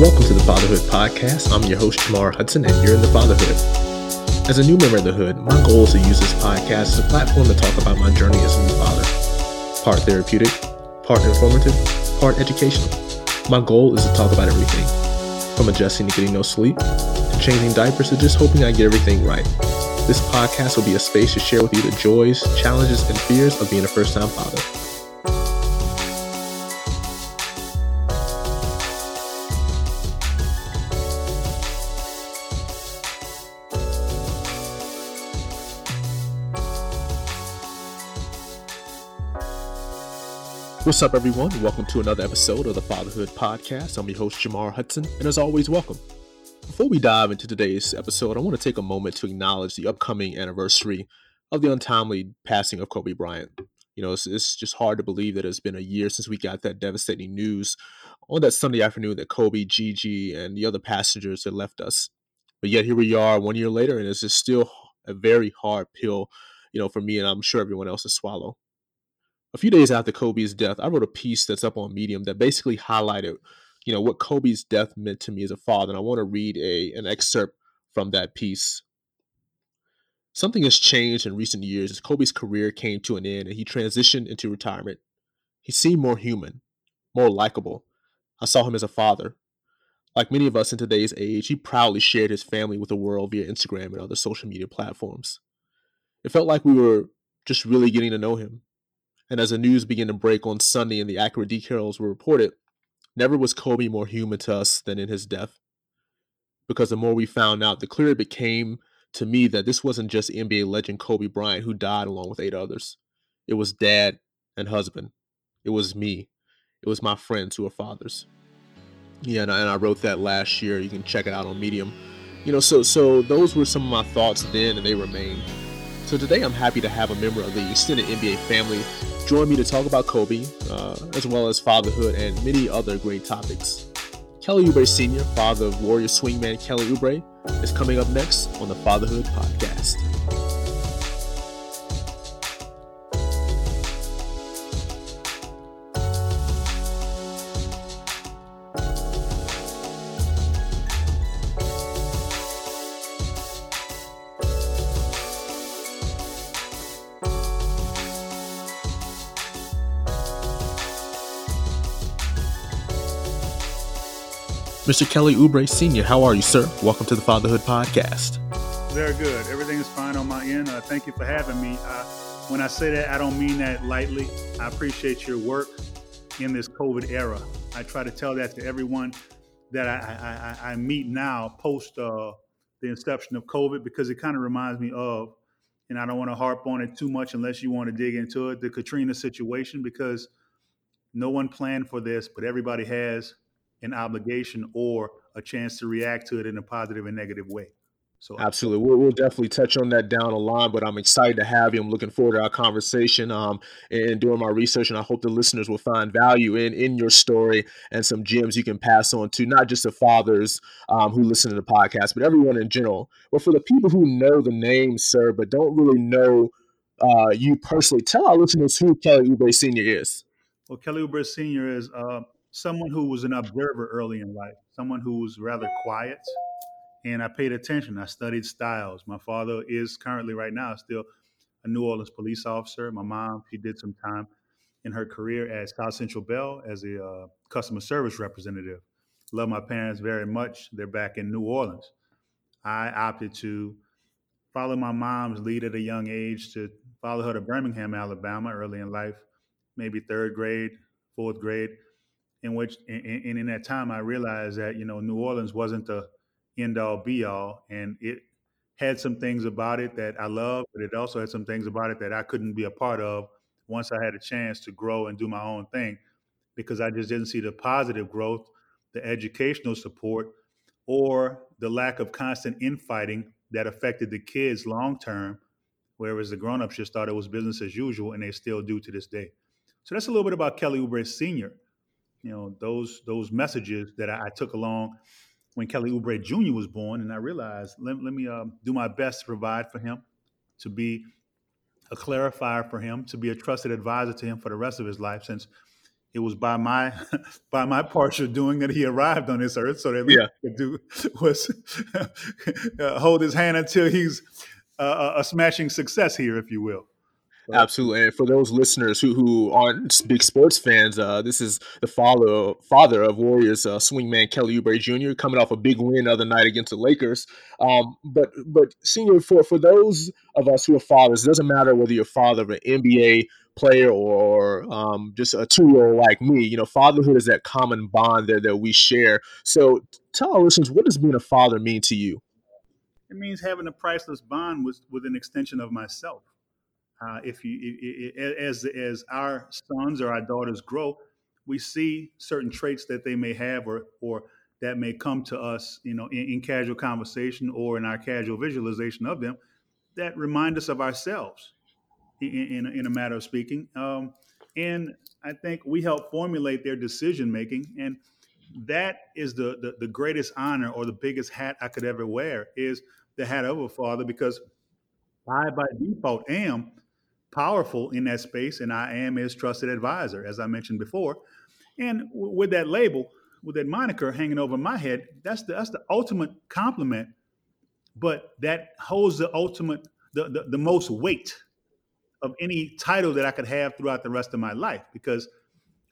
Welcome to the Fatherhood Podcast. I'm your host, Jamar Hudson, and you're in the Fatherhood. As a new member of the Hood, my goal is to use this podcast as a platform to talk about my journey as a new father. Part therapeutic, part informative, part educational. My goal is to talk about everything from adjusting to getting no sleep, to changing diapers, to just hoping I get everything right. This podcast will be a space to share with you the joys, challenges, and fears of being a first time father. What's up, everyone? Welcome to another episode of the Fatherhood Podcast. I'm your host, Jamar Hudson, and as always, welcome. Before we dive into today's episode, I want to take a moment to acknowledge the upcoming anniversary of the untimely passing of Kobe Bryant. You know, it's, it's just hard to believe that it's been a year since we got that devastating news on that Sunday afternoon that Kobe, Gigi, and the other passengers had left us. But yet here we are one year later, and it's just still a very hard pill, you know, for me and I'm sure everyone else to swallow a few days after Kobe's death, I wrote a piece that's up on Medium that basically highlighted, you know, what Kobe's death meant to me as a father. And I want to read a an excerpt from that piece. Something has changed in recent years as Kobe's career came to an end and he transitioned into retirement. He seemed more human, more likable. I saw him as a father. Like many of us in today's age, he proudly shared his family with the world via Instagram and other social media platforms. It felt like we were just really getting to know him, and as the news began to break on Sunday and the accurate details were reported, never was Kobe more human to us than in his death. Because the more we found out, the clearer it became to me that this wasn't just NBA legend Kobe Bryant who died along with eight others. It was dad and husband. It was me. It was my friends who are fathers. Yeah, and I, and I wrote that last year. You can check it out on Medium. You know, so so those were some of my thoughts then, and they remain. So today I'm happy to have a member of the extended NBA family join me to talk about Kobe, uh, as well as fatherhood and many other great topics. Kelly Oubre Sr., father of Warrior swingman Kelly Oubre, is coming up next on the Fatherhood Podcast. Mr. Kelly Oubre Sr., how are you, sir? Welcome to the Fatherhood Podcast. Very good. Everything is fine on my end. Uh, thank you for having me. Uh, when I say that, I don't mean that lightly. I appreciate your work in this COVID era. I try to tell that to everyone that I, I, I meet now post uh, the inception of COVID because it kind of reminds me of, and I don't want to harp on it too much unless you want to dig into it, the Katrina situation because no one planned for this, but everybody has an obligation or a chance to react to it in a positive and negative way. So absolutely, we'll, we'll definitely touch on that down the line. But I'm excited to have you. I'm looking forward to our conversation. Um, and doing my research, and I hope the listeners will find value in in your story and some gems you can pass on to not just the fathers um, who listen to the podcast, but everyone in general. But for the people who know the name, sir, but don't really know uh, you personally, tell our listeners who Kelly Oubre Senior is. Well, Kelly Oubre Senior is. Uh, someone who was an observer early in life, someone who was rather quiet. And I paid attention. I studied styles. My father is currently, right now, still a New Orleans police officer. My mom, she did some time in her career at South Central Bell as a uh, customer service representative. Love my parents very much. They're back in New Orleans. I opted to follow my mom's lead at a young age to follow her to Birmingham, Alabama, early in life, maybe third grade, fourth grade in which and, and in that time I realized that you know New Orleans wasn't the end all be all, and it had some things about it that I loved, but it also had some things about it that I couldn't be a part of once I had a chance to grow and do my own thing, because I just didn't see the positive growth, the educational support, or the lack of constant infighting that affected the kids long term, whereas the grown-ups just thought it was business as usual, and they still do to this day. So that's a little bit about Kelly Oubre Sr you know those those messages that I, I took along when Kelly Oubre Jr. was born, and I realized let, let me uh, do my best to provide for him, to be a clarifier for him, to be a trusted advisor to him for the rest of his life, since it was by my by my partial doing that he arrived on this earth. So that yeah. could do was uh, hold his hand until he's uh, a smashing success here, if you will. Absolutely, and for those listeners who, who aren't big sports fans, uh, this is the father father of Warriors uh, swingman Kelly Oubre Jr. coming off a big win the other night against the Lakers. Um, but but senior for for those of us who are fathers, it doesn't matter whether you're father of an NBA player or um, just a two year old like me. You know, fatherhood is that common bond there that we share. So tell our listeners, what does being a father mean to you? It means having a priceless bond with with an extension of myself uh, if you as as our sons or our daughters grow, we see certain traits that they may have or or that may come to us, you know, in, in casual conversation or in our casual visualization of them, that remind us of ourselves, in, in, in a matter of speaking. Um, and I think we help formulate their decision making, and that is the, the the greatest honor or the biggest hat I could ever wear is the hat of a father because I by default am powerful in that space, and I am his trusted advisor, as I mentioned before. And w- with that label, with that moniker hanging over my head, that's the, that's the ultimate compliment, but that holds the ultimate, the, the, the most weight of any title that I could have throughout the rest of my life. Because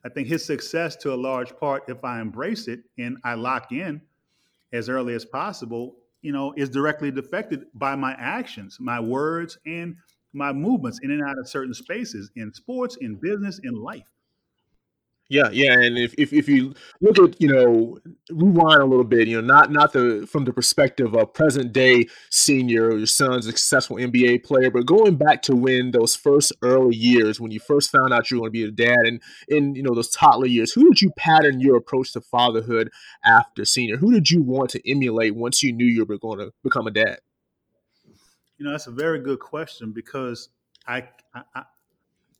I think his success, to a large part, if I embrace it and I lock in as early as possible, you know, is directly affected by my actions, my words, and my movements in and out of certain spaces in sports, in business, in life. Yeah, yeah, and if, if if you look at you know rewind a little bit, you know not not the from the perspective of present day senior, or your son's a successful NBA player, but going back to when those first early years when you first found out you were going to be a dad, and in you know those toddler years, who did you pattern your approach to fatherhood after senior? Who did you want to emulate once you knew you were going to become a dad? You know, that's a very good question because I, I,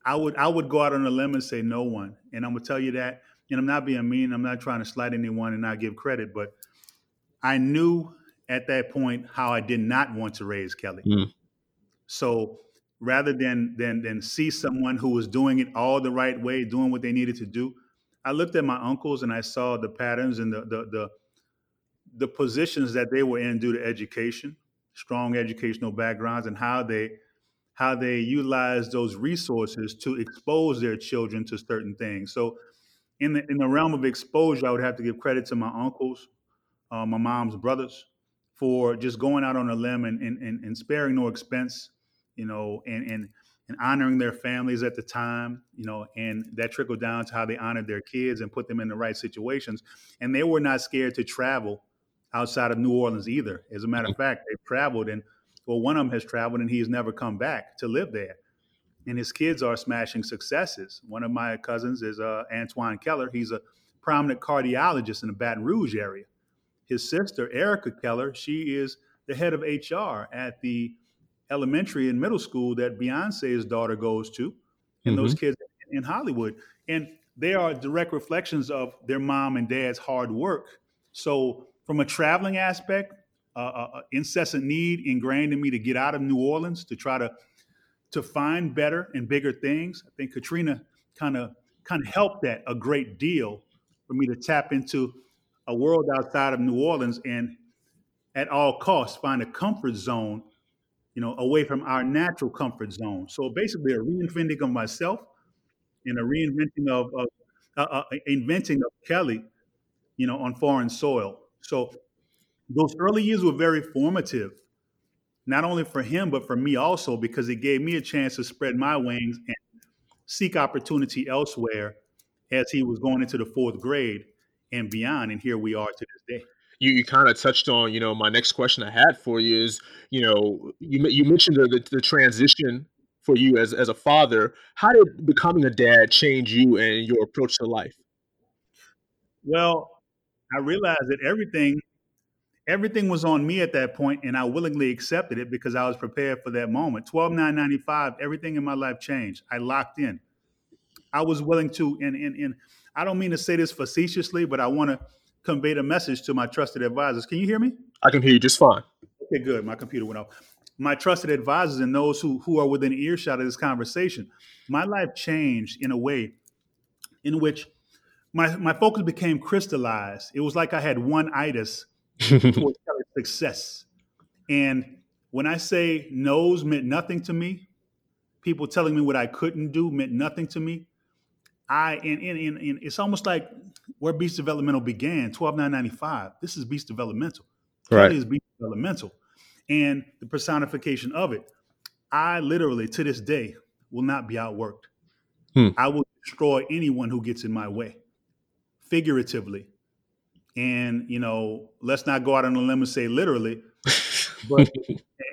I would I would go out on a limb and say no one, and I'm gonna tell you that. And I'm not being mean. I'm not trying to slight anyone and not give credit, but I knew at that point how I did not want to raise Kelly. Mm. So rather than than than see someone who was doing it all the right way, doing what they needed to do, I looked at my uncles and I saw the patterns and the the the, the positions that they were in due to education strong educational backgrounds and how they how they utilize those resources to expose their children to certain things. So, in the in the realm of exposure, I would have to give credit to my uncles, uh, my mom's brothers, for just going out on a limb and and, and, and sparing no expense, you know, and and and honoring their families at the time, you know, and that trickled down to how they honored their kids and put them in the right situations. And they were not scared to travel outside of New Orleans either. As a matter of mm-hmm. fact, they've traveled and well, one of them has traveled and he's never come back to live there. And his kids are smashing successes. One of my cousins is uh, Antoine Keller. He's a prominent cardiologist in the Baton Rouge area. His sister, Erica Keller, she is the head of HR at the elementary and middle school that Beyonce's daughter goes to, and mm-hmm. those kids in Hollywood. And they are direct reflections of their mom and dad's hard work. So from a traveling aspect, uh, uh, uh, incessant need ingrained in me to get out of New Orleans to try to to find better and bigger things. I think Katrina kind of kind of helped that a great deal for me to tap into a world outside of New Orleans and at all costs find a comfort zone, you know, away from our natural comfort zone. So basically, a reinventing of myself and a reinventing of, of uh, uh, inventing of Kelly, you know, on foreign soil. So those early years were very formative, not only for him, but for me also, because it gave me a chance to spread my wings and seek opportunity elsewhere as he was going into the fourth grade and beyond. And here we are to this day. You, you kind of touched on, you know, my next question I had for you is, you know, you, you mentioned the, the, the transition for you as, as a father. How did becoming a dad change you and your approach to life? Well, I realized that everything everything was on me at that point and I willingly accepted it because I was prepared for that moment. 12 995, everything in my life changed. I locked in. I was willing to, and, and, and I don't mean to say this facetiously, but I want to convey the message to my trusted advisors. Can you hear me? I can hear you just fine. Okay, good. My computer went off. My trusted advisors and those who, who are within earshot of this conversation, my life changed in a way in which my, my focus became crystallized. It was like I had one itis towards success. And when I say no's meant nothing to me, people telling me what I couldn't do meant nothing to me. I and, and, and, and it's almost like where Beast Developmental began, 12995. This is Beast Developmental. Right. Kelly is Beast Developmental. And the personification of it. I literally, to this day, will not be outworked. Hmm. I will destroy anyone who gets in my way, figuratively. And, you know, let's not go out on a limb and say literally, but,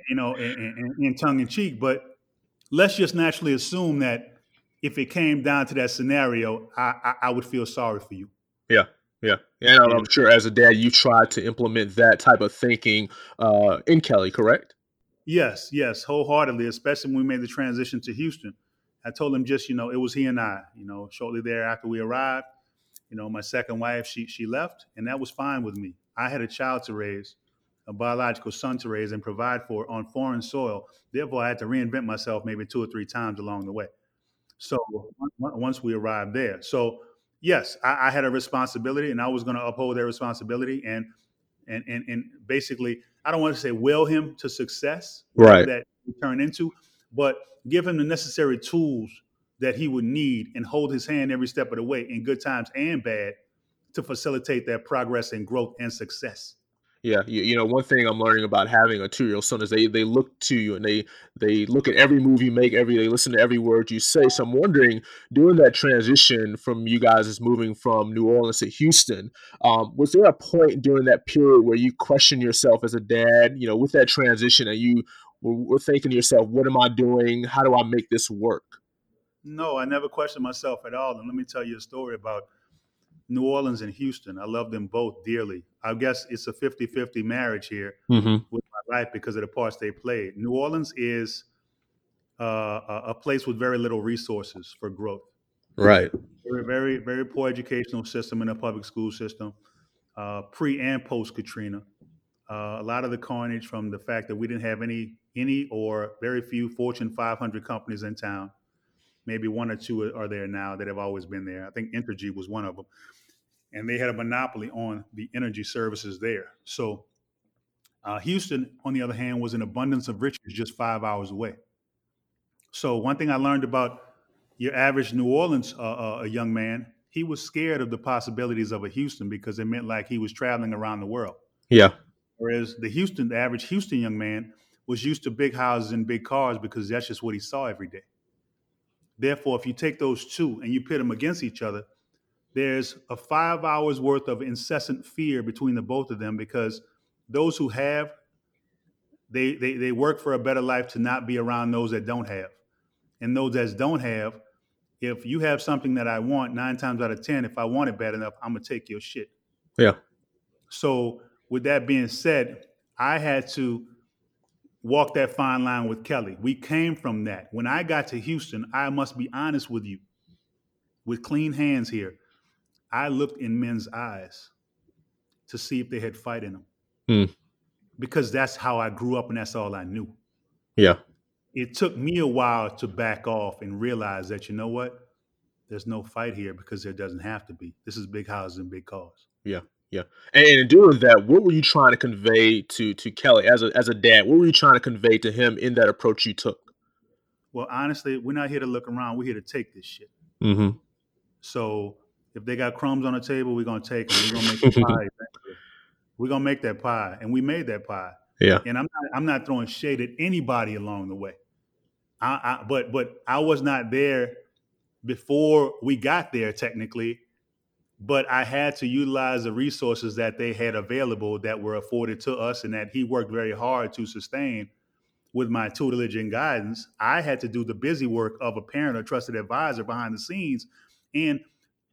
you know, in, tongue in cheek, but let's just naturally assume that if it came down to that scenario, I, I, I would feel sorry for you. Yeah, yeah, and I'm, I'm sure as a dad, you tried to implement that type of thinking uh, in Kelly, correct? Yes, yes, wholeheartedly, especially when we made the transition to Houston. I told him just, you know, it was he and I. You know, shortly thereafter we arrived, you know, my second wife, she she left, and that was fine with me. I had a child to raise, a biological son to raise and provide for on foreign soil. Therefore, I had to reinvent myself maybe two or three times along the way. So once we arrived there, so yes, I, I had a responsibility, and I was going to uphold that responsibility, and and and and basically, I don't want to say will him to success, right? That turn into, but give him the necessary tools that he would need and hold his hand every step of the way in good times and bad to facilitate that progress and growth and success. Yeah, you, you, know, one thing I'm learning about having a two year old son is they they look to you and they they look at every move you make, every they listen to every word you say. So I'm wondering, during that transition from you guys is moving from New Orleans to Houston, um, was there a point during that period where you questioned yourself as a dad, you know, with that transition, and you were, were thinking to yourself, "What am I doing? How do I make this work?" No, I never questioned myself at all. And let me tell you a story about New Orleans and Houston. I love them both dearly. I guess it's a 50 50 marriage here mm-hmm. with my life because of the parts they played. New Orleans is uh, a place with very little resources for growth. Right. Very, very, very poor educational system in the public school system, uh, pre and post Katrina. Uh, a lot of the carnage from the fact that we didn't have any, any or very few Fortune 500 companies in town. Maybe one or two are there now that have always been there. I think Entergy was one of them and they had a monopoly on the energy services there. So uh, Houston, on the other hand, was an abundance of riches just five hours away. So one thing I learned about your average New Orleans uh, uh, a young man, he was scared of the possibilities of a Houston because it meant like he was traveling around the world. Yeah. Whereas the Houston, the average Houston young man, was used to big houses and big cars because that's just what he saw every day. Therefore, if you take those two and you pit them against each other, there's a five hours worth of incessant fear between the both of them because those who have they, they they work for a better life to not be around those that don't have. And those that don't have if you have something that i want nine times out of ten if i want it bad enough i'm gonna take your shit. Yeah. So with that being said i had to walk that fine line with kelly we came from that when i got to houston i must be honest with you with clean hands here I looked in men's eyes to see if they had fight in them. Hmm. Because that's how I grew up and that's all I knew. Yeah. It took me a while to back off and realize that, you know what? There's no fight here because there doesn't have to be. This is big houses and big cars. Yeah. Yeah. And, in doing that, what were you trying to convey to to Kelly as a as a dad? What were you trying to convey to him in that approach you took? Well, honestly, we're not here to look around. We're here to take this shit. Mm-hmm. So if they got crumbs on the table, we're gonna take them. We're gonna make the pie. we're gonna make that pie, and we made that pie. Yeah. And I'm not, I'm not throwing shade at anybody along the way. I, I, but but I was not there before we got there technically, but I had to utilize the resources that they had available that were afforded to us, and that he worked very hard to sustain with my tutelage and guidance. I had to do the busy work of a parent or trusted advisor behind the scenes, and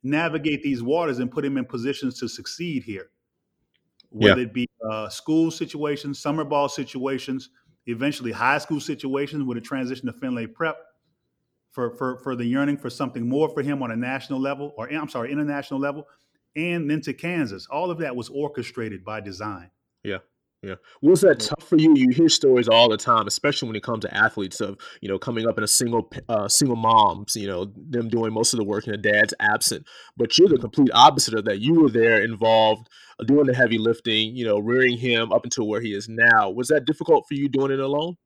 navigate these waters and put him in positions to succeed here. Whether yeah. it be uh, school situations, summer ball situations, eventually high school situations with a transition to Findlay Prep for, for, for the yearning for something more for him on a national level, or I'm sorry, international level, and then to Kansas. All of that was orchestrated by design. Yeah. Yeah. Was that tough for you? You hear stories all the time, especially when it comes to athletes of, you know, coming up in a single uh, single moms, you know, them doing most of the work and the dad's absent. But you're the complete opposite of that. You were there involved doing the heavy lifting, you know, rearing him up until where he is now. Was that difficult for you doing it alone?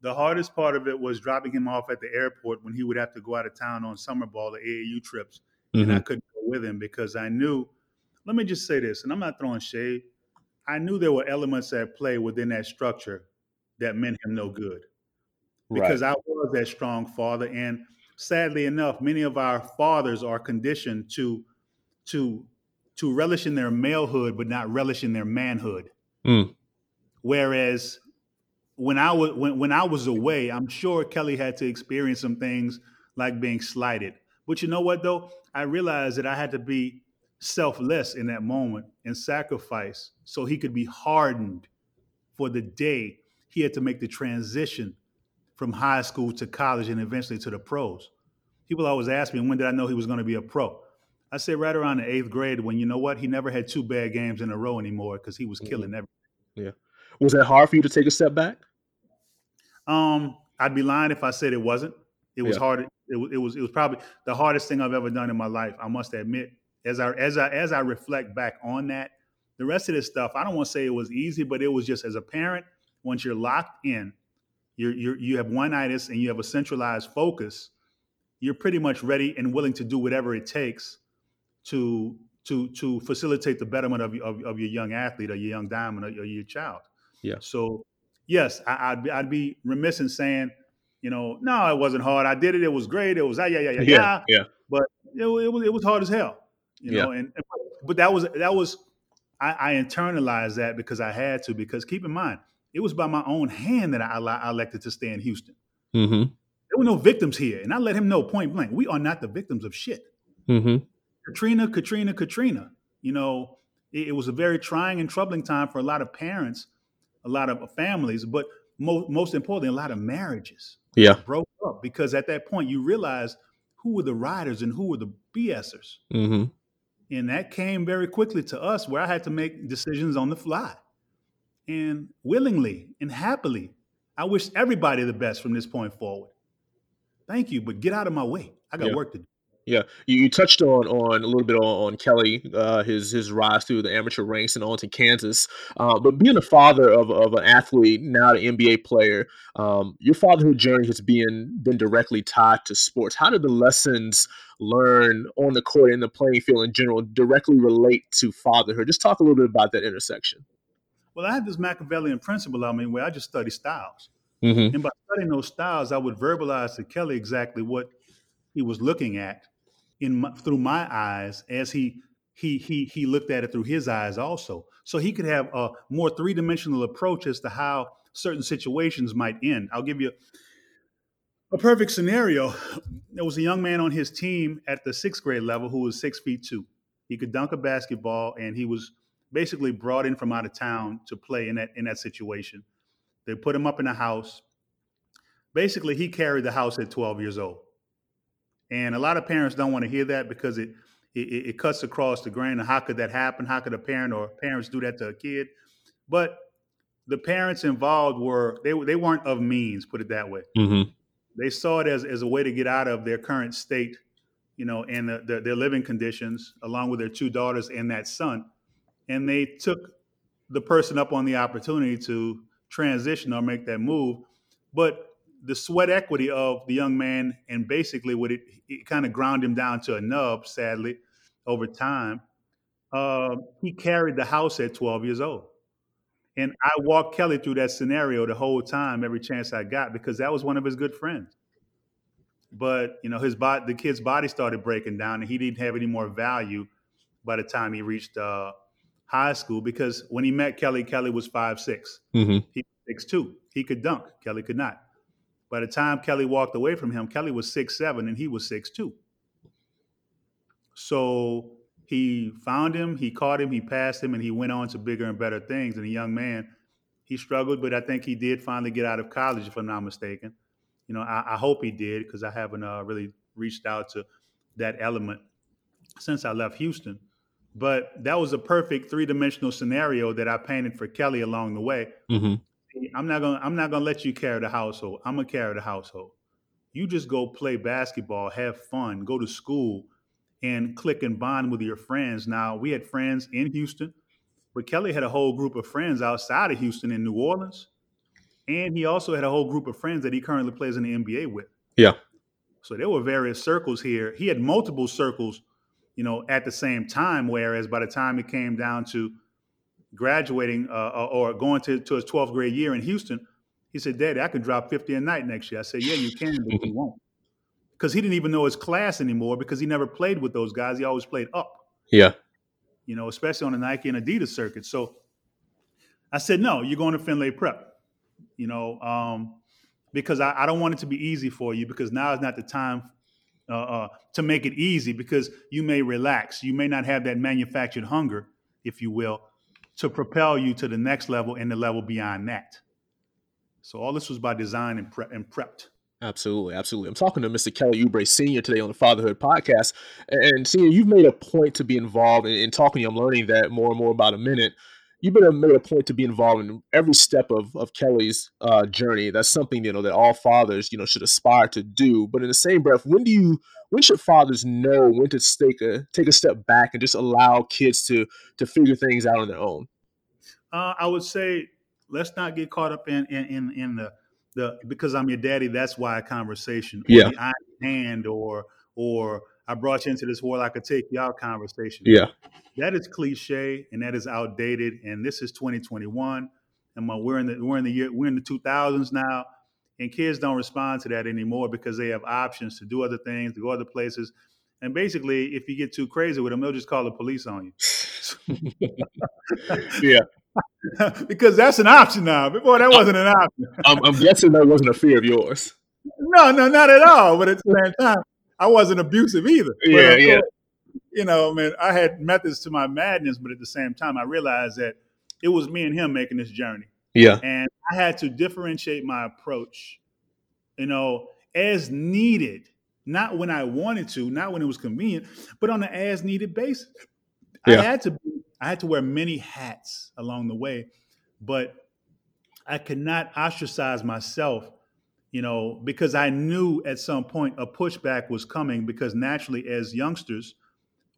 The hardest part of it was dropping him off at the airport when he would have to go out of town on summer ball or AAU trips. Mm-hmm. And I mm-hmm. couldn't go with him because I knew, let me just say this, and I'm not throwing shade I knew there were elements at play within that structure that meant him no good. Because right. I was that strong father. And sadly enough, many of our fathers are conditioned to to to relish in their malehood, but not relish in their manhood. Mm. Whereas when I was when, when I was away, I'm sure Kelly had to experience some things like being slighted. But you know what though? I realized that I had to be selfless in that moment and sacrifice so he could be hardened for the day he had to make the transition from high school to college and eventually to the pros. People always ask me, when did I know he was going to be a pro? I said right around the eighth grade when you know what? He never had two bad games in a row anymore because he was mm-hmm. killing everything. Yeah. Was that hard for you to take a step back? Um, I'd be lying if I said it wasn't. It was yeah. hard. It, it was it was probably the hardest thing I've ever done in my life. I must admit as I as I as I reflect back on that, the rest of this stuff, I don't want to say it was easy, but it was just as a parent, once you're locked in, you're, you're you have one itis and you have a centralized focus, you're pretty much ready and willing to do whatever it takes to to to facilitate the betterment of, of, of your young athlete or your young diamond or, or your child. Yeah. So yes, I, would be, I'd be remiss in saying, you know, no, it wasn't hard. I did it. It was great. It was ah, yeah, yeah, yeah, yeah. Yeah. But it, it was it was hard as hell you know, yeah. and but that was that was I, I, internalized that because I had to. Because keep in mind, it was by my own hand that I, I elected to stay in Houston. Mm-hmm. There were no victims here, and I let him know point blank: we are not the victims of shit. Mm-hmm. Katrina, Katrina, Katrina. You know, it, it, was a very trying and troubling time for a lot of parents, a lot of families, but mo- most importantly, a lot of marriages. Yeah, broke up because at that point you realize who were the riders and who were the BSers. Mm-hmm. And that came very quickly to us where I had to make decisions on the fly. And willingly and happily, I wish everybody the best from this point forward. Thank you, but get out of my way. I got yeah. work to do. Yeah, you, you, touched on on a little bit on, on Kelly, uh, his his rise through the amateur ranks and on to Kansas. Uh, but being a father of, of an athlete, now an NBA player, um, your fatherhood journey has been been directly tied to sports. How did the lessons learned on the court and the playing field in general directly relate to fatherhood? Just talk a little bit about that intersection. Well, I had this Machiavellian principle I mean, where I just study styles. Mm-hmm. And by studying those styles, I would verbalize to Kelly exactly what he was looking at in my, through my eyes as he he he he looked at it through his eyes also. So he could have a more three dimensional approach as to how certain situations might end. I'll give you a perfect scenario. There was a young man on his team at the sixth grade level who was six feet two. He could dunk a basketball, and he was basically brought in from out of town to play in that in that situation. They put him up in a house. Basically, he carried the house at 12 years old. And a lot of parents don't want to hear that because it, it, it cuts across the grain. How could that happen? How could a parent or parents do that to a kid? But the parents involved were they they weren't of means, put it that way. Mm-hmm. They saw it as, as a way to get out of their current state, you know, and the, the, their living conditions, along with their two daughters and that son. And they took the person up on the opportunity to transition or make that move. But the sweat equity of the young man and basically what it, it kind of ground him down to a nub, sadly, over time. Uh, he carried the house at 12 years old. And I walked Kelly through that scenario the whole time, every chance I got, because that was one of his good friends. But you know, his body, the kid's body started breaking down, and he didn't have any more value by the time he reached uh, high school. Because when he met Kelly, Kelly was five six. Mm-hmm. He was six two. He could dunk. Kelly could not. By the time Kelly walked away from him, Kelly was six seven and he was six two. So he found him, he caught him, he passed him, and he went on to bigger and better things. And a young man, he struggled, but I think he did finally get out of college, if I'm not mistaken. You know, I, I hope he did because I haven't uh, really reached out to that element since I left Houston. But that was a perfect three dimensional scenario that I painted for Kelly along the way. Mm-hmm. I'm not gonna I'm not gonna let you carry the household. I'm gonna carry the household. You just go play basketball, have fun, go to school, and click and bond with your friends. Now we had friends in Houston, but Kelly had a whole group of friends outside of Houston in New Orleans, and he also had a whole group of friends that he currently plays in the NBA with. Yeah. So there were various circles here. He had multiple circles, you know, at the same time. Whereas by the time it came down to graduating uh, uh or going to, to his 12th grade year in Houston, he said, Daddy, I can drop 50 a night next year. I said, Yeah, you can, but you won't. Because he didn't even know his class anymore because he never played with those guys. He always played up. Yeah. You know, especially on the Nike and Adidas circuit. So I said, No, you're going to Findlay Prep. You know, um, because I, I, don't want it to be easy for you because now is not the time uh, uh, to make it easy because you may relax. You may not have that manufactured hunger, if you will, to propel you to the next level and the level beyond that. So all this was by design and, and prepped. Absolutely, absolutely. I'm talking to Mr. Kelly Oubre Senior today on the Fatherhood Podcast, and Senior, you've made a point to be involved in, in talking. I'm learning that more and more about a minute. You've been a, made a point to be involved in every step of of Kelly's uh, journey. That's something you know that all fathers you know should aspire to do. But in the same breath, when do you when should fathers know when to take a take a step back and just allow kids to to figure things out on their own? Uh, I would say let's not get caught up in in in, in the the because I'm your daddy. That's why a conversation. Yeah. the hand or or I brought you into this world. I could take you out conversation. Yeah. That is cliche and that is outdated. And this is 2021. And we're in the we're in the year we're in the 2000s now, and kids don't respond to that anymore because they have options to do other things, to go other places. And basically, if you get too crazy with them, they'll just call the police on you. yeah. because that's an option now. Before that wasn't an option. I'm, I'm, guessing that wasn't a fear of yours. No, no, not at all. But at the same time, I wasn't abusive either. Yeah, but, yeah. You know, I mean, I had methods to my madness, but at the same time, I realized that it was me and him making this journey. Yeah. And I had to differentiate my approach, you know, as needed, not when I wanted to, not when it was convenient, but on an as needed basis. Yeah. I had to be I had to wear many hats along the way, but I could not ostracize myself, you know, because I knew at some point a pushback was coming because naturally as youngsters,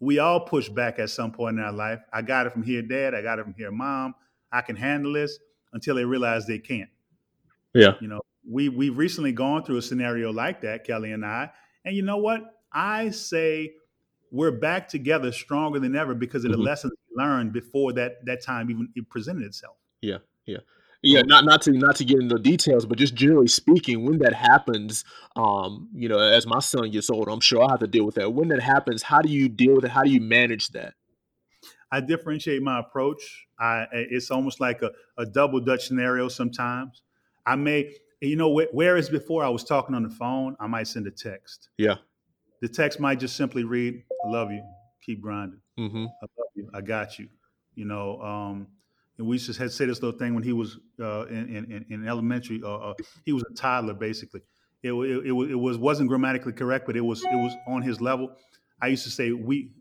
we all push back at some point in our life. I got it from here, dad. I got it from here, mom. I can handle this until they realize they can't. Yeah. You know, we we've recently gone through a scenario like that, Kelly and I. And you know what? I say we're back together stronger than ever because of the mm-hmm. lessons learned before that that time even it presented itself. Yeah, yeah. Yeah, not not to not to get into details, but just generally speaking, when that happens, um, you know, as my son gets older, I'm sure I have to deal with that. When that happens, how do you deal with it? How do you manage that? I differentiate my approach. I it's almost like a, a double Dutch scenario sometimes. I may, you know, whereas before I was talking on the phone, I might send a text. Yeah. The text might just simply read, "I love you, keep grinding. Mm-hmm. I love you, I got you." You know, um, and we just had say this little thing when he was uh, in, in, in, elementary. Uh, uh, he was a toddler, basically. It, it, it, was it was wasn't grammatically correct, but it was it was on his level. I used to say we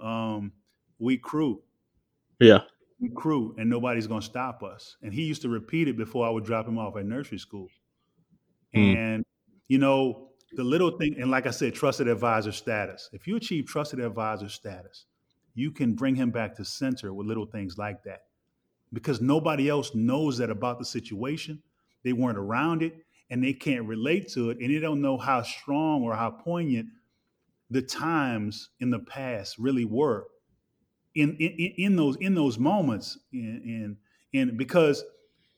um, we crew. Yeah. We crew, and nobody's gonna stop us. And he used to repeat it before I would drop him off at nursery school. Mm. And you know, the little thing, and like I said, trusted advisor status. If you achieve trusted advisor status, you can bring him back to center with little things like that because nobody else knows that about the situation. They weren't around it and they can't relate to it and they don't know how strong or how poignant the times in the past really were in in, in those in those moments and and because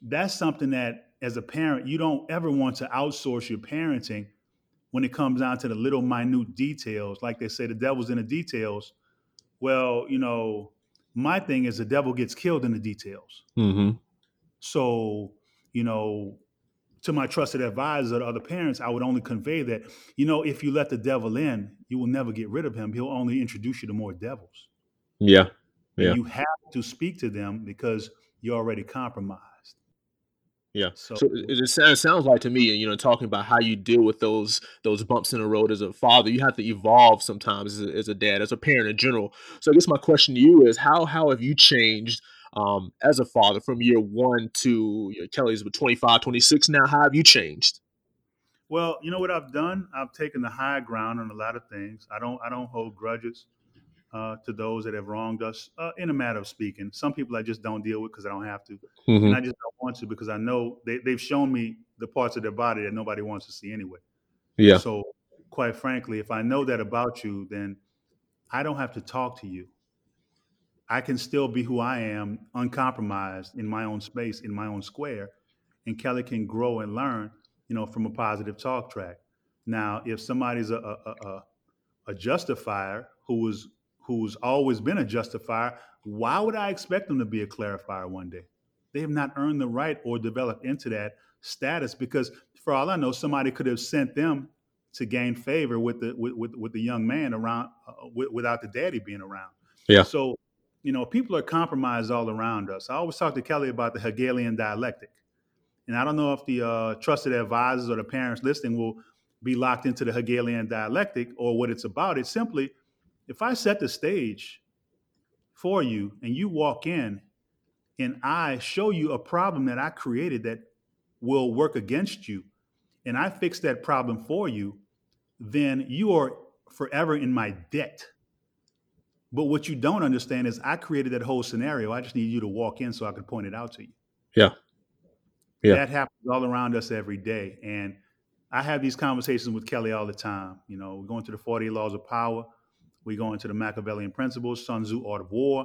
that's something that as a parent you don't ever want to outsource your parenting when it comes down to the little minute details, like they say, the devil's in the details. Well, you know, my thing is the devil gets killed in the details. Mm-hmm. So, you know, to my trusted advisor, other parents, I would only convey that, you know, if you let the devil in, you will never get rid of him. He'll only introduce you to more devils. Yeah. Yeah. And you have to speak to them because you're already compromised. Yeah. So, so it, it, sounds like to me, you know, talking about how you deal with those those bumps in the road as a father, you have to evolve sometimes as a, as a dad, as a parent in general. So I guess my question to you is, how how have you changed um, as a father from year one to you know, Kelly's with 25, 26 now? How have you changed? Well, you know what I've done? I've taken the high ground on a lot of things. I don't I don't hold grudges uh, to those that have wronged us uh, in a matter of speaking. Some people I just don't deal with because I don't have to, mm-hmm. and I just don't want to because I know they, they've shown me the parts of their body that nobody wants to see anyway. Yeah. So, quite frankly, if I know that about you, then I don't have to talk to you. I can still be who I am, uncompromised in my own space, in my own square, and Kelly can grow and learn, you know, from a positive talk track. Now, if somebody's a a, a, a justifier who was who's always been a justifier, why would I expect them to be a clarifier one day? They have not earned the right or developed into that status because, for all I know, somebody could have sent them to gain favor with the with with, with the young man around uh, with, without the daddy being around. Yeah. So, you know, people are compromised all around us. I always talk to Kelly about the Hegelian dialectic, and I don't know if the uh, trusted advisors or the parents listening will be locked into the Hegelian dialectic or what it's about. It's simply if I set the stage for you and you walk in and I show you a problem that I created that will work against you, and I fix that problem for you, then you are forever in my debt. But what you don't understand is I created that whole scenario. I just need you to walk in so I can point it out to you. Yeah. Yeah. That happens all around us every day. And I have these conversations with Kelly all the time. You know, we're going through the 40 laws of power. We go into the Machiavellian principles, Sun Tzu, Art of War.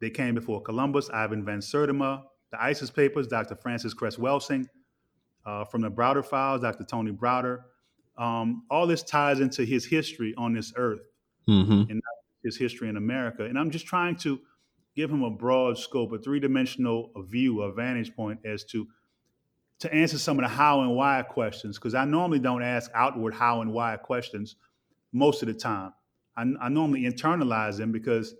They came before Columbus, Ivan van Sertima, the ISIS papers, Dr. Francis Cress Welsing, uh, from the Browder files, Dr. Tony Browder. Um, all this ties into his history on this earth mm-hmm. and his history in America. And I'm just trying to give him a broad scope, a three dimensional view, a vantage point as to to answer some of the how and why questions. Because I normally don't ask outward how and why questions most of the time. I, I normally internalize them because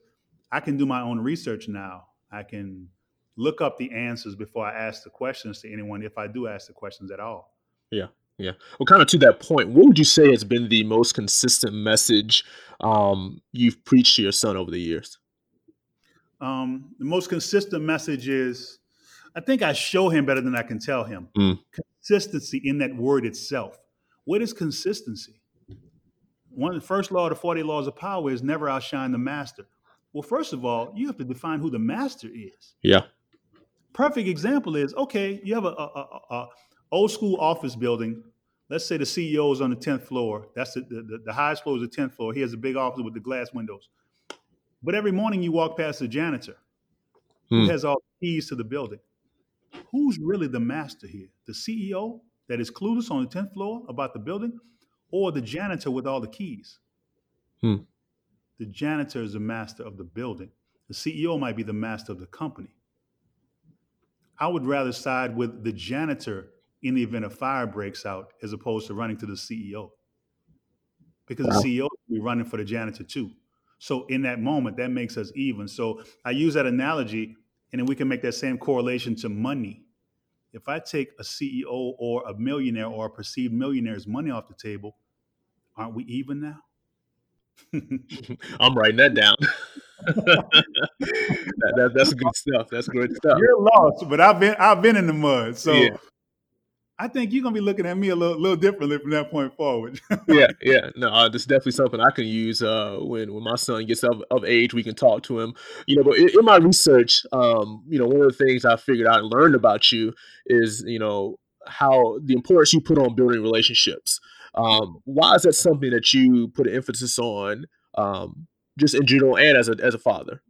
I can do my own research now. I can look up the answers before I ask the questions to anyone, if I do ask the questions at all. Yeah. Yeah. Well, kind of to that point, what would you say has been the most consistent message um, you've preached to your son over the years? Um, the most consistent message is I think I show him better than I can tell him. Mm. Consistency in that word itself. What is consistency? One of the first law of the 40 laws of power is never outshine the master. Well, first of all, you have to define who the master is. Yeah. Perfect example is okay, you have a, a, a, a old school office building. Let's say the CEO is on the 10th floor. That's the, the, the highest floor is the 10th floor. He has a big office with the glass windows. But every morning you walk past the janitor who hmm. has all the keys to the building. Who's really the master here? The CEO that is clueless on the 10th floor about the building or the janitor with all the keys. Hmm. The janitor is the master of the building. The CEO might be the master of the company. I would rather side with the janitor in the event a fire breaks out as opposed to running to the CEO. Because wow. the CEO will be running for the janitor too. So in that moment, that makes us even. So I use that analogy, and then we can make that same correlation to money. If I take a CEO or a millionaire or a perceived millionaire's money off the table, aren't we even now? I'm writing that down. that, that, that's good stuff. That's good stuff. You're lost, but I've been I've been in the mud, so yeah. I think you're gonna be looking at me a little, little differently from that point forward. yeah, yeah, no, uh, this is definitely something I can use uh, when when my son gets of, of age. We can talk to him, you know. But in, in my research, um, you know, one of the things I figured out and learned about you is, you know, how the importance you put on building relationships. Um, why is that something that you put an emphasis on, um, just in general and as a as a father?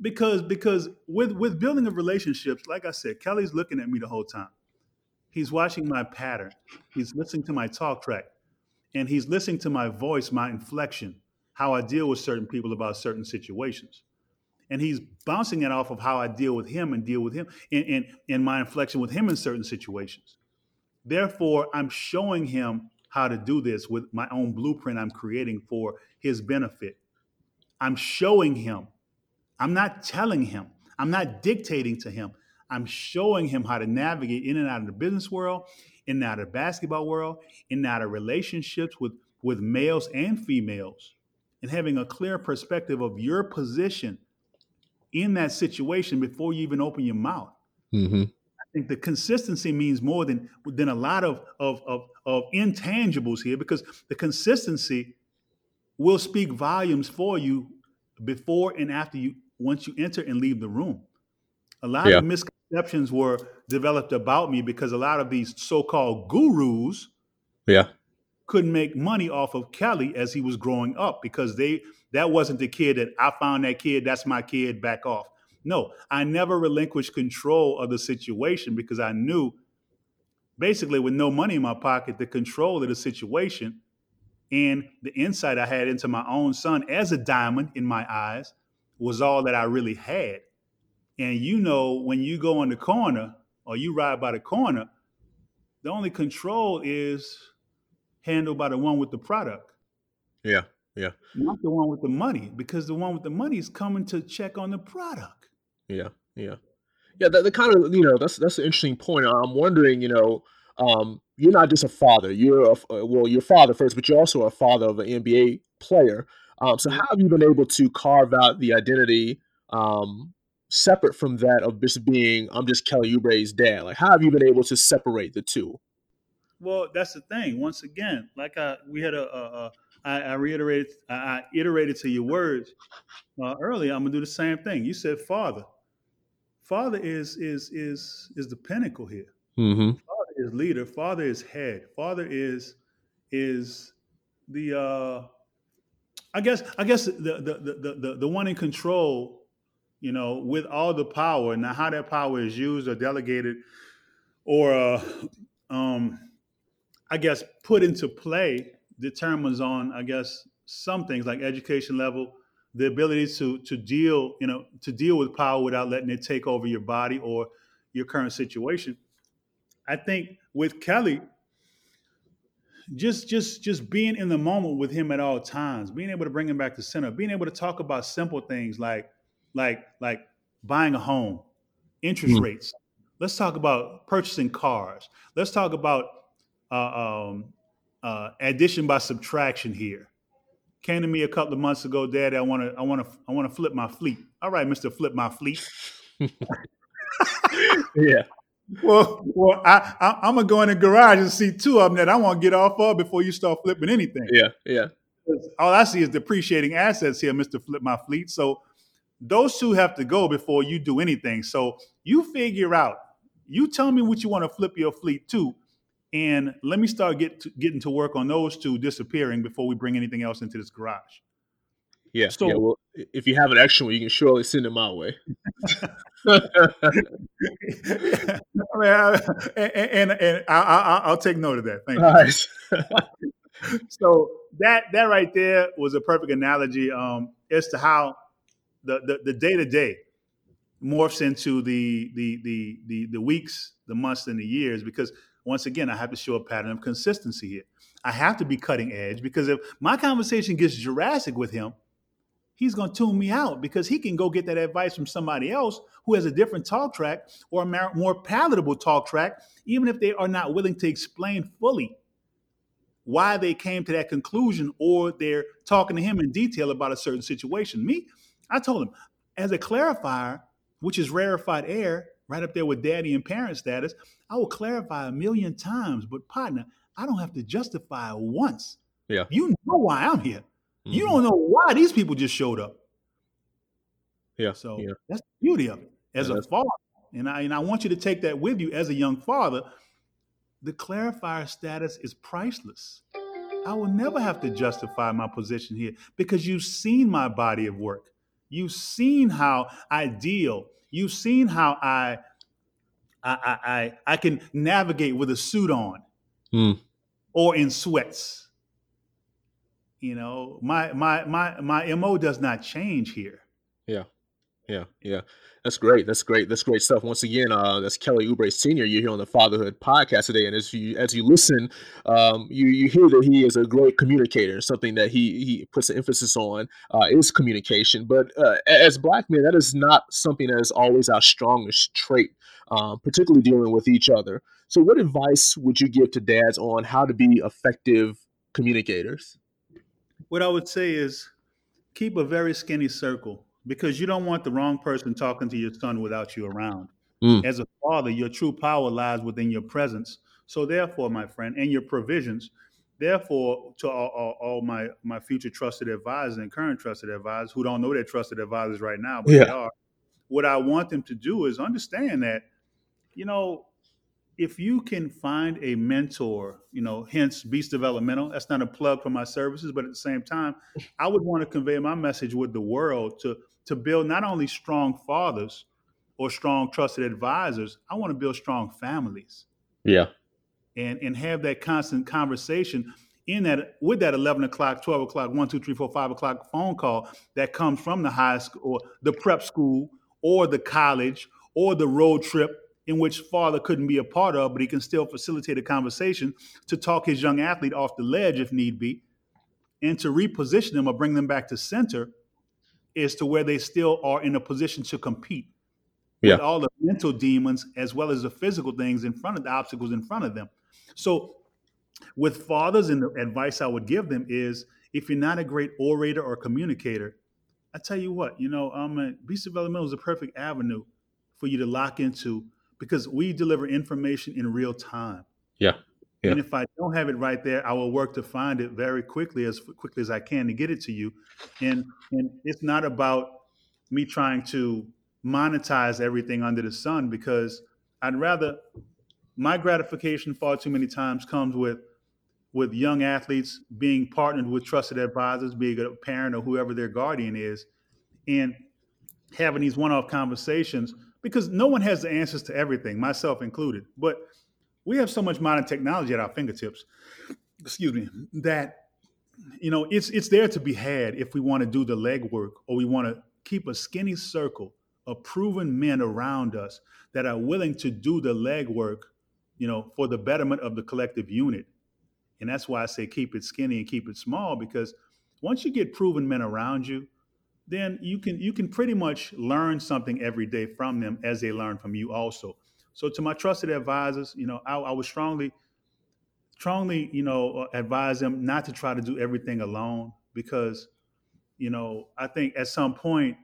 Because because with with building of relationships, like I said, Kelly's looking at me the whole time. He's watching my pattern. He's listening to my talk track, and he's listening to my voice, my inflection, how I deal with certain people about certain situations. And he's bouncing it off of how I deal with him and deal with him and, and, and my inflection with him in certain situations. Therefore, I'm showing him how to do this with my own blueprint I'm creating for his benefit. I'm showing him. I'm not telling him. I'm not dictating to him. I'm showing him how to navigate in and out of the business world, in and out of the basketball world, in and out of relationships with, with males and females, and having a clear perspective of your position in that situation before you even open your mouth. Mm-hmm. I think the consistency means more than than a lot of, of of of intangibles here because the consistency will speak volumes for you before and after you once you enter and leave the room. A lot Yeah. of misconceptions were developed about me because a lot of these so-called gurus Yeah. couldn't make money off of Kelly as he was growing up because they that wasn't the kid that I found that kid, that's my kid, back off. No, I never relinquished control of the situation because I knew basically with no money in my pocket, the control of the situation and the insight I had into my own son as a diamond in my eyes was all that I really had. And you know, when you go on the corner or you ride by the corner, the only control is handled by the one with the product, Yeah. Yeah. not the one with the money, because the one with the money is coming to check on the product. Yeah, yeah, yeah. The, the kind of you know that's that's an interesting point. I'm wondering, you know, um, you're not just a father. You're a, uh, well, you're father first, but you're also a father of an NBA player. Um, so Mhm. how have you been able to carve out the identity um, separate from that of just being I'm just Kelly Oubre's dad? Like, how have you been able to separate the two? Well, that's the thing. Once again, like I we had a, a, a I, I reiterated, I, I iterated to your words uh, earlier. I'm gonna do the same thing. You said father. Father is is is is the pinnacle here. Mm-hmm. Father is leader. Father is head. Father is is the uh, I guess I guess the the, the the the one in control. You know, with all the power. Now, how that power is used or delegated, or uh, um, I guess put into play determines on I guess some things like education level, the ability to to deal you know to deal with power without letting it take over your body or your current situation. I think with Kelly, just just just being in the moment with him at all times, being able to bring him back to center, being able to talk about simple things like like like buying a home, interest Mm. rates. Let's talk about purchasing cars. Let's talk about uh, um, uh, addition by subtraction here. Came to me a couple of months ago, Dad. I want to I want to I want to flip my fleet. All right, Mister, flip my fleet. yeah, Well, well, I, I I'm gonna go in the garage and see two of them that I want to get off of before you start flipping anything. yeah, yeah, All I see is depreciating assets here, Mister Flip My Fleet. So those two have to go before you do anything. So you figure out. You tell me what you want to flip your fleet to, and let me start get to, getting to work on those two disappearing before we bring anything else into this garage. yeah. So- yeah. Well, if you have an extra one, you can surely send it my way. I mean, I, and, and, and I, I, I'll take note of that. Thank you. nice. so that that right there was a perfect analogy um, as to how the the, the day-to-day morphs into the, the the the the weeks the months and the years because once again i have to show a pattern of consistency here i have to be cutting edge because if my conversation gets jurassic with him he's going to tune me out because he can go get that advice from somebody else who has a different talk track or a more palatable talk track even if they are not willing to explain fully why they came to that conclusion or they're talking to him in detail about a certain situation. Me, I told him, as a clarifier, which is rarefied air, right up there with daddy and parent status, I will clarify a million times, but partner, I don't have to justify once. Yeah. You know why I'm here. You Mhm. don't know why these people just showed up. Yeah. So yeah. that's the beauty of it. As Yeah, a father, and I and I want you to take that with you as a young father. The clarifier status is priceless. I will never have to justify my position here because you've seen my body of work. You've seen how I deal. You've seen how I I I, I, can navigate with a suit on Mm. or in sweats. You know, my my my my MO does not change here. Yeah, yeah. That's great. That's great. That's great stuff. Once again, uh, that's Kelly Oubre Senior. You're here on the Fatherhood Podcast today, and as you as you listen, um, you you hear that he is a great communicator. Something that he he puts an emphasis on uh, is communication. But uh, as black men, that is not something that is always our strongest trait. um, particularly dealing with each other. So, what advice would you give to dads on how to be effective communicators? What I would say is keep a very skinny circle because you don't want the wrong person talking to your son without you around. Mm. As a father, your true power lies within your presence. So, therefore, my friend, and your provisions. Therefore, to all, all, all my my future trusted advisors and current trusted advisors who don't know they're trusted advisors right now, but yeah. they are. What I want them to do is understand that, you know, if you can find a mentor, you know, hence Beast Developmental, that's not a plug for my services, but at the same time, I would want to convey my message with the world to to build not only strong fathers or strong trusted advisors, I want to build strong families. Yeah. And and have that constant conversation in that with that 11 o'clock 12 o'clock 1 2 3 4 5 o'clock phone call that comes from the high school or the prep school or the college or the road trip in which father couldn't be a part of, but he can still facilitate a conversation to talk his young athlete off the ledge if need be, and to reposition them or bring them back to center is to where they still are in a position to compete yeah. with all the mental demons as well as the physical things in front of the obstacles in front of them. So with fathers and the advice I would give them is if you're not a great orator or communicator, I tell you what, you know, um, uh, Beast Developmental is a perfect avenue for you to lock into because we deliver information in real time. Yeah. Yeah. And if I don't have it right there, I will work to find it very quickly, as quickly as I can, to get it to you. And and it's not about me trying to monetize everything under the sun because I'd rather my gratification far too many times comes with with young athletes being partnered with trusted advisors, being a parent or whoever their guardian is, and having these one-off conversations because no one has the answers to everything, myself included. But we have so much modern technology at our fingertips, excuse me, that you know it's it's there to be had if we want to do the legwork or we want to keep a skinny circle of proven men around us that are willing to do the legwork, you know, for the betterment of the collective unit. And that's why I say keep it skinny and keep it small because once you get proven men around you, then you can you can pretty much learn something every day from them as they learn from you also. So to my trusted advisors, you know, I, I would strongly, strongly, you know, advise them not to try to do everything alone because, you know, I think at some point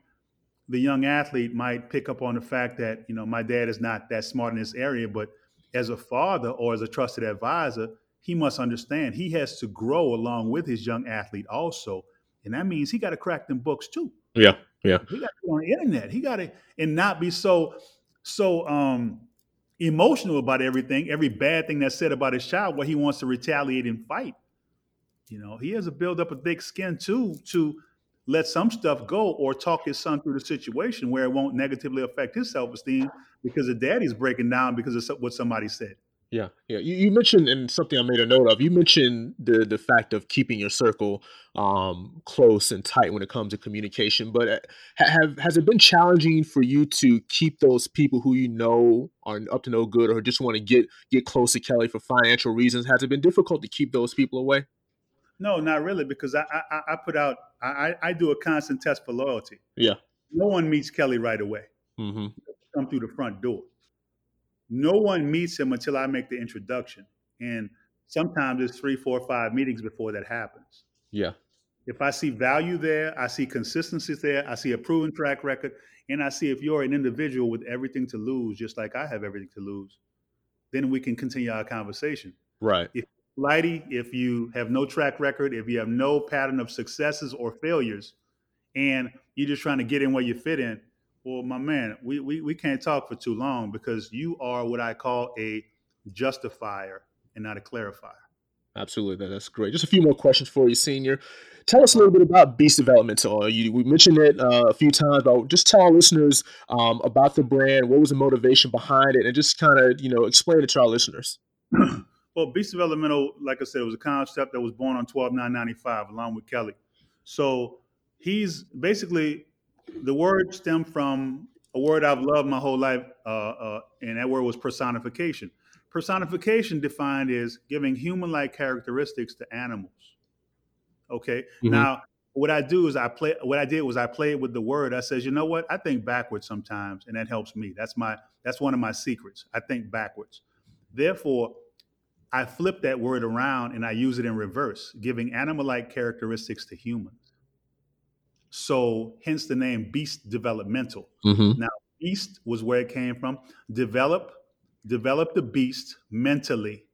the young athlete might pick up on the fact that you know my dad is not that smart in this area, but as a father or as a trusted advisor, he must understand he has to grow along with his young athlete also and that means he got to crack them books too. Yeah, yeah. He got to be on the internet. He got to and not be so so um emotional about everything, every bad thing that's said about his child, what he wants to retaliate and fight. You know, he has to build up a thick skin too to let some stuff go or talk his son through the situation where it won't negatively affect his self-esteem because the daddy's breaking down because of what somebody said. Yeah, yeah. You, you mentioned and something I made a note of. You mentioned the the fact of keeping your circle um, close and tight when it comes to communication. But uh, have has it been challenging for you to keep those people who you know are up to no good or just want to get get close to Kelly for financial reasons? Has it been difficult to keep those people away? No, not really, because I I, I put out I, I do a constant test for loyalty. Yeah. No one meets Kelly right away. Mm-hmm. Come through the front door no one meets him until I make the introduction. And sometimes it's three, four, five meetings before that happens. Yeah. If I see value there, I see consistency there, I see a proven track record, and I see if you're an individual with everything to lose, just like I have everything to lose, then we can continue our conversation. Right. If flighty, if you have no track record, if you have no pattern of successes or failures, and you're just trying to get in where you fit in, well, my man, we, we, we can't talk for too long because you are what I call a justifier and not a clarifier. Absolutely, that's great. Just a few more questions for you, Senior. Tell us a little bit about Beast Developmental. You, we mentioned it uh, a few times, but just tell our listeners um, about the brand. What was the motivation behind it, and just kind of you know explain it to our listeners. well, Beast Developmental, like I said, was a concept that was born on twelve nine ninety five, along with Kelly. So he's basically the word stemmed from a word I've loved my whole life, uh, uh, and that word was personification. Personification defined as giving human-like characteristics to animals. Okay. Mm-hmm. Now, what I do is I play. What I did was I played with the word. I says, you know what? I think backwards sometimes, and that helps me. That's my. That's one of my secrets. I think backwards. Therefore, I flip that word around and I use it in reverse, giving animal-like characteristics to humans. So, hence the name beast developmental. Mm-hmm. Now, beast was where it came from. Develop, develop the beast mentally.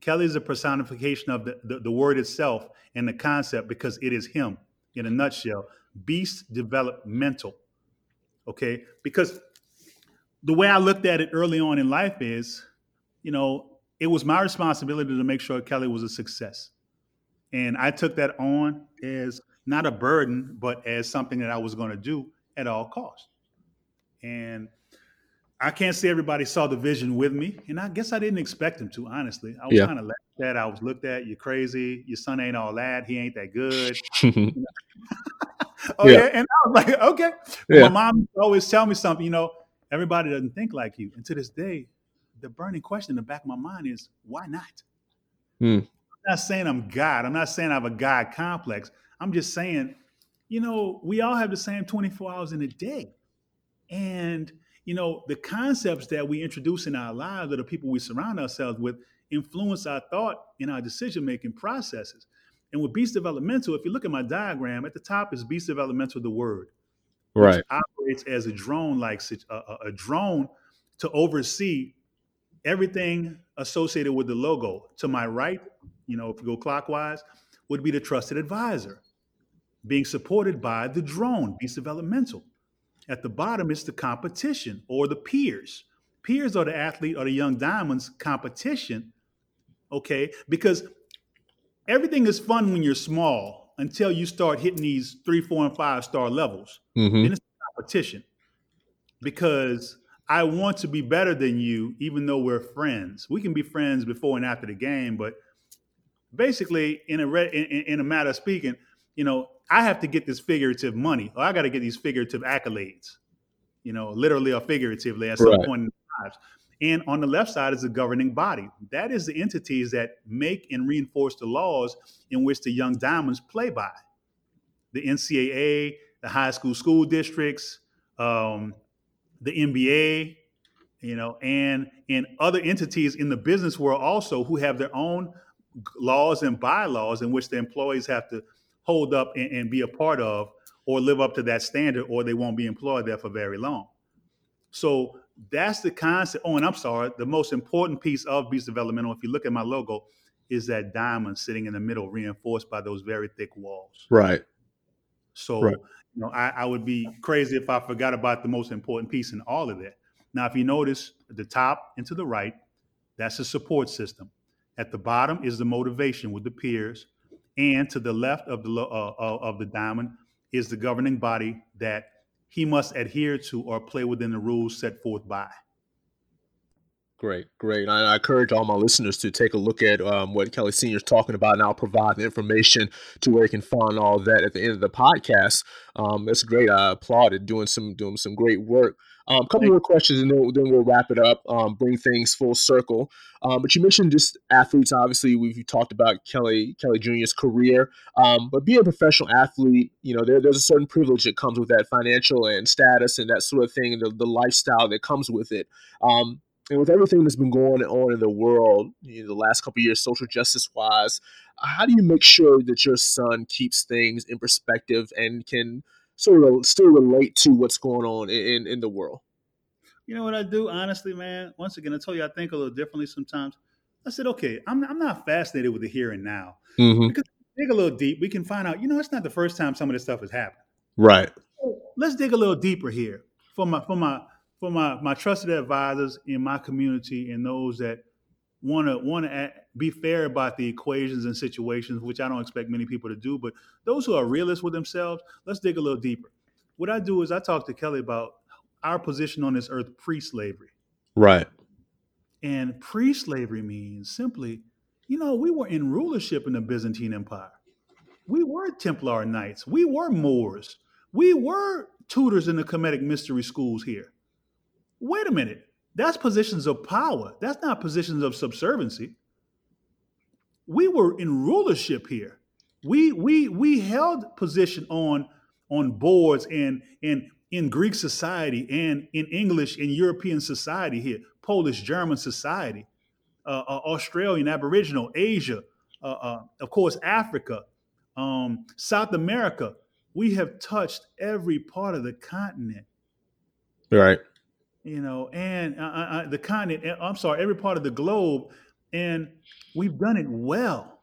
Kelly is a personification of the, the, the word itself and the concept because it is him in a nutshell. Beast developmental. Okay. Because the way I looked at it early on in life is, you know, it was my responsibility to make sure Kelly was a success. And I took that on as not a burden, but as something that I was going to do at all costs. And I can't say everybody saw the vision with me, and I guess I didn't expect them to. Honestly, I was Yeah. kind of laughed at. I was looked at. You're crazy. Your son ain't all that. He ain't that good. oh Yeah. yeah. and I was like, okay. Yeah. My mom always tell me something. You know, everybody doesn't think like you. And to this day, the burning question in the back of my mind is, why not? Hmm. I'm not saying I'm God. I'm not saying I have a God complex. I'm just saying, you know, we all have the same 24 hours in a day. And, you know, the concepts that we introduce in our lives or the people we surround ourselves with influence our thought and our decision making processes. And with Beast Developmental, if you look at my diagram, at the top is Beast Developmental, the word, which right. operates as a drone like a- a drone to oversee everything associated with the logo. To my right, you know, if you go clockwise, would be the trusted advisor, being supported by the drone, Beast Developmental. At the bottom is the competition or the peers. Peers are the athlete or the young diamonds competition, okay? Because everything is fun when you're small until you start hitting these three, four, and five star levels. Mm-hmm. Then it's competition because I want to be better than you, even though we're friends. We can be friends before and after the game, but basically, in a re- in, in- in a matter of speaking, you know, I have to get this figurative money, or I got to get these figurative accolades, you know, literally or figuratively at some Right. point in their lives. And on the left side is the governing body. That is the entities that make and reinforce the laws in which the young diamonds play by. The NCAA, the high school school districts, um, the NBA, you know, and and other entities in the business world also who have their own laws and bylaws in which the employees have to hold up and, and be a part of or live up to that standard or they won't be employed there for very long. So that's the concept. Oh, and I'm sorry, the most important piece of Beast Developmental, if you look at my logo, is that diamond sitting in the middle, reinforced by those very thick walls. Right. So, Right. you know, I, I would be crazy if I forgot about the most important piece in all of that. Now, if you notice at the top and to the right, that's the support system. At the bottom is the motivation with the peers, and to the left of the uh, uh, of the diamond is the governing body that he must adhere to or play within the rules set forth by. Great, great. I, I encourage all my listeners to take a look at um, what Kelly Senior is talking about, and I'll provide the information to where you can find all that at the end of the podcast. Um, it's great. I applaud it. Doing some doing some great work. Um, a couple more questions, and then, then we'll wrap it up. Um, bring things full circle. Um, but you mentioned just athletes. Obviously, we've talked about Kelly Kelly Jr.'s career. Um, but being a professional athlete, you know, there, there's a certain privilege that comes with that, financial and status, and that sort of thing, the, the lifestyle that comes with it. And with everything that's been going on in the world you know, the last couple of years, social justice wise, how do you make sure that your son keeps things in perspective and can sort of still relate to what's going on in, in the world? You know what I do, honestly, man? Once again, I told you I think a little differently sometimes. I said, okay, I'm, I'm not fascinated with the here and now. Mm-hmm. Because dig a little deep, we can find out, you know, it's not the first time some of this stuff has happened. Right. Let's dig a little deeper here for my for my for my my trusted advisors in my community and those that want to want to be fair about the equations and situations, which I don't expect many people to do. But those who are realists with themselves, let's dig a little deeper. What I do is I talk to Kelly about our position on this earth pre-slavery. Right. And pre slavery means simply, you know, we were in rulership in the Byzantine Empire. We were Templar Knights. We were Moors. We were tutors in the Kemetic mystery schools here. Wait a minute. That's positions of power. That's not positions of subserviency. We were in rulership here. We we we held position on on boards and in in Greek society and in English in European society here, Polish German society, uh, uh, Australian Aboriginal, Asia, uh, uh of course Africa, um, South America. We have touched every part of the continent. Right. You know, and uh, uh, the continent. I'm sorry, every part of the globe, and we've done it well.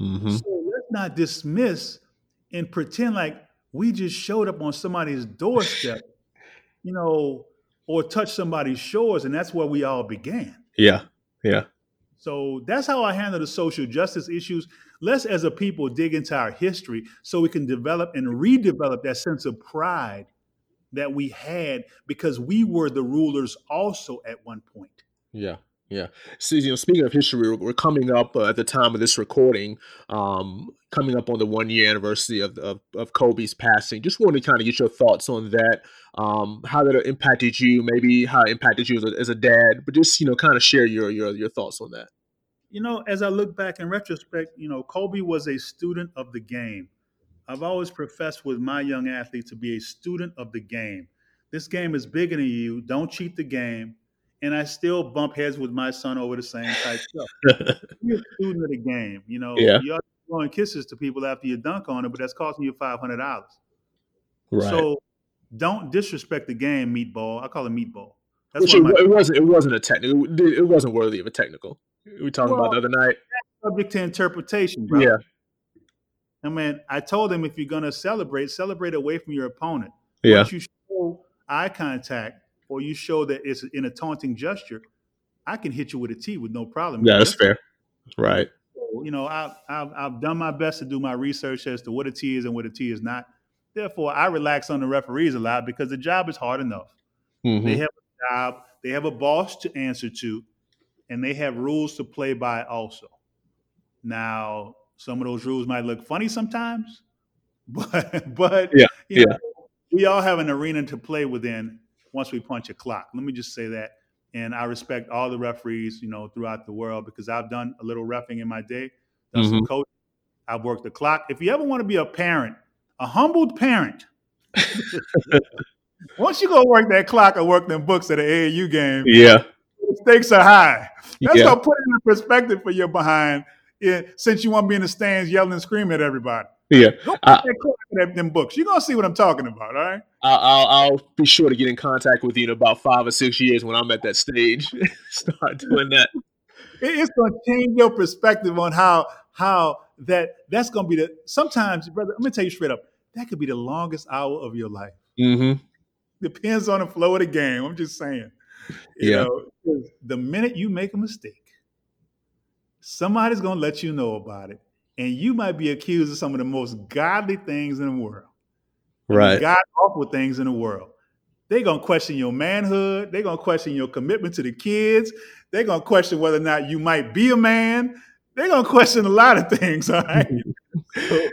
Mm-hmm. So let's not dismiss and pretend like we just showed up on somebody's doorstep, you know, or touched somebody's shores, and that's where we all began. Yeah, yeah. So that's how I handle the social justice issues. Let's, as a people, dig into our history so we can develop and redevelop that sense of pride that we had because we were the rulers also at one point. Yeah. Yeah. So, you know, speaking of history, we're, coming up uh, at the time of this recording, um, coming up on the one year anniversary of, of, of Kobe's passing. Just wanted to kind of get your thoughts on that, um, how that impacted you, maybe how it impacted you as a, as a dad, but just, you know, kind of share your, your, your thoughts on that. You know, as I look back in retrospect, you know, Kobe was a student of the game. I've always professed with my young athletes to be a student of the game. This game is bigger than you. Don't cheat the game and I still bump heads with my son over the same type stuff. You're a student of the game, you know. Yeah. You're throwing kisses to people after you dunk on them, but that's costing you five hundred dollars. Right. So don't disrespect the game, meatball. I call it meatball. That's Which it, it wasn't. It wasn't a technical. It wasn't worthy of a technical. We talked well, about the other night. Subject to interpretation, bro. Yeah. I mean, I told him if you're gonna celebrate, celebrate away from your opponent. Yeah. Once you show eye contact or you show that it's in a taunting gesture, I can hit you with a T with no problem. Yeah, that's fair. Right. You know, I've, I've, I've done my best to do my research as to what a T is and what a T is not. Therefore, I relax on the referees a lot because the job is hard enough. Mm-hmm. They have a job, they have a boss to answer to, and they have rules to play by also. Now, some of those rules might look funny sometimes, but but yeah, yeah. Know, we all have an arena to play within once we punch a clock. Let me just say that. And I respect all the referees, you know, throughout the world because I've done a little refing in my day. Done mm-hmm. some coaching. I've worked the clock. If you ever want to be a parent, a humbled parent, once you go work that clock or work them books at an AAU game, yeah, the stakes are high. That's yeah. gonna put it in perspective for your behind. Since you want to be in the stands yelling and screaming at everybody. Yeah. Go uh, at them books. You're gonna see what I'm talking about, all right? I'll, I'll, be sure to get in contact with you in about five or six years when I'm at that stage. Start doing that. It's gonna change your perspective on how how that that's gonna be the sometimes, brother. I'm gonna tell you straight up, that could be the longest hour of your life. Mm-hmm. Depends on the flow of the game. I'm just saying. You yeah. Know, the minute you make a mistake, somebody's gonna let you know about it and you might be accused of some of the most godly things in the world. Right. God awful things in the world. They're gonna question your manhood. They're gonna question your commitment to the kids. They're gonna question whether or not you might be a man. They're gonna question a lot of things. All right. so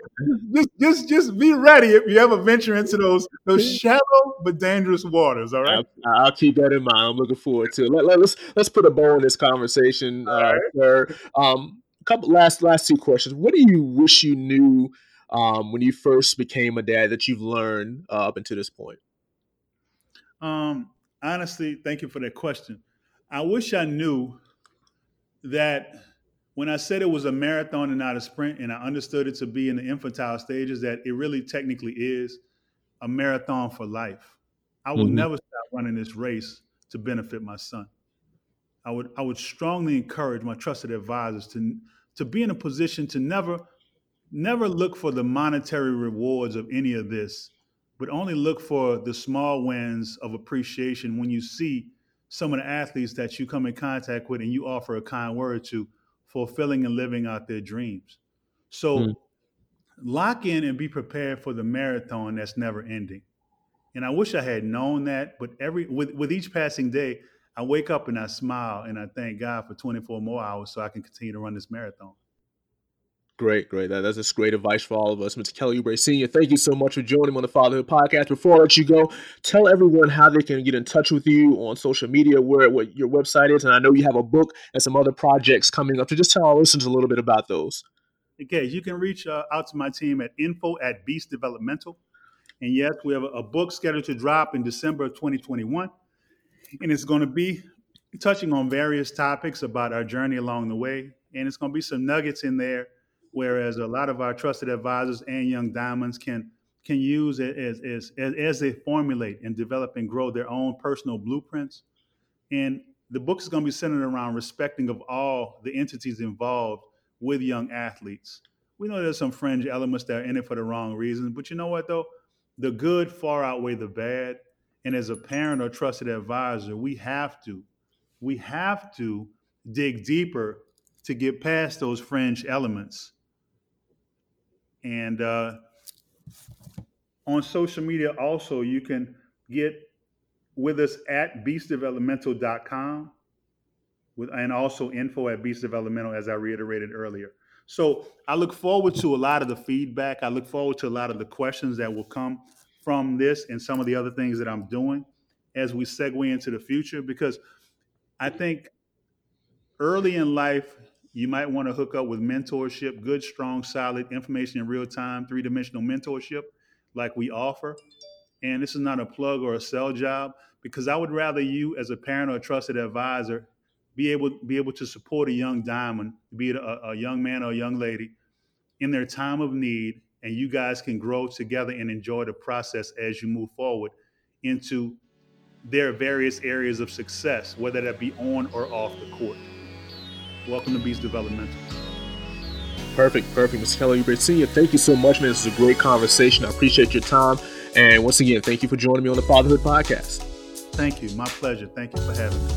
just, just, just be ready if you ever venture into those those shallow but dangerous waters. All right. I'll, I'll keep that in mind. I'm looking forward to it. Let, let, us let's put a bow in this conversation, uh, right. sir. Um, couple last last two questions. What do you wish you knew um, when you first became a dad that you've learned uh, up until this point? Um, honestly, thank you for that question. I wish I knew that when I said it was a marathon and not a sprint, and I understood it to be in the infantile stages, that it really technically is a marathon for life. I will mm-hmm. never stop running this race to benefit my son. I would I would strongly encourage my trusted advisors to to be in a position to never never look for the monetary rewards of any of this but only look for the small wins of appreciation when you see some of the athletes that you come in contact with and you offer a kind word to fulfilling and living out their dreams so mm. lock in and be prepared for the marathon that's never ending and i wish i had known that but every with, with each passing day I wake up and I smile and I thank God for 24 more hours so I can continue to run this marathon. Great, great. That, that's just great advice for all of us. Mr. Kelly Oubre Sr., thank you so much for joining me on the Fatherhood Podcast. Before I let you go, tell everyone how they can get in touch with you on social media, where what your website is. And I know you have a book and some other projects coming up. So just tell our listeners a little bit about those. Okay, you can reach uh, out to my team at info at Beast Developmental. And yes, we have a, a book scheduled to drop in December of 2021. And it's going to be touching on various topics about our journey along the way. And it's going to be some nuggets in there, whereas a lot of our trusted advisors and young diamonds can can use it as, as, as, as they formulate and develop and grow their own personal blueprints. And the book is going to be centered around respecting of all the entities involved with young athletes. We know there's some fringe elements that are in it for the wrong reasons, but you know what though? The good far outweigh the bad. And as a parent or trusted advisor, we have to, we have to dig deeper to get past those fringe elements. And uh, on social media, also, you can get with us at beastdevelopmental.com with, and also info at beastdevelopmental, as I reiterated earlier. So I look forward to a lot of the feedback. I look forward to a lot of the questions that will come from this and some of the other things that I'm doing as we segue into the future because I think early in life, you might want to hook up with mentorship, good, strong, solid information in real time, three dimensional mentorship like we offer. And this is not a plug or a sell job because I would rather you, as a parent or a trusted advisor, be able be able to support a young diamond, be it a, a young man or a young lady, in their time of need, and you guys can grow together and enjoy the process as you move forward into their various areas of success, whether that be on or off the court. Welcome to Beast Developmental. Perfect, perfect. Mr. Kelly Sr., thank you so much, man. This is a great conversation. I appreciate your time. And once again, thank you for joining me on the Fatherhood Podcast. Thank you. My pleasure. Thank you for having me.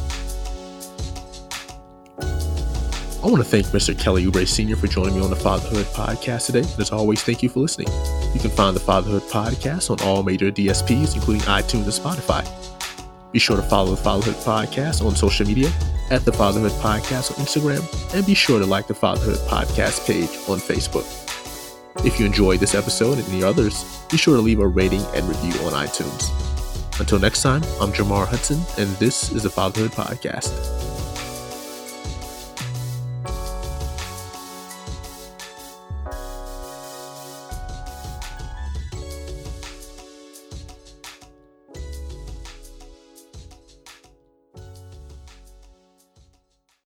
I want to thank Mr. Kelly Oubre Sr. for joining me on the Fatherhood Podcast today. And as always, thank you for listening. You can find the Fatherhood Podcast on all major DSPs, including iTunes and Spotify. Be sure to follow the Fatherhood Podcast on social media at the Fatherhood Podcast on Instagram, and be sure to like the Fatherhood Podcast page on Facebook. If you enjoyed this episode and any others, be sure to leave a rating and review on iTunes. Until next time, I'm Jamar Hudson, and this is the Fatherhood Podcast.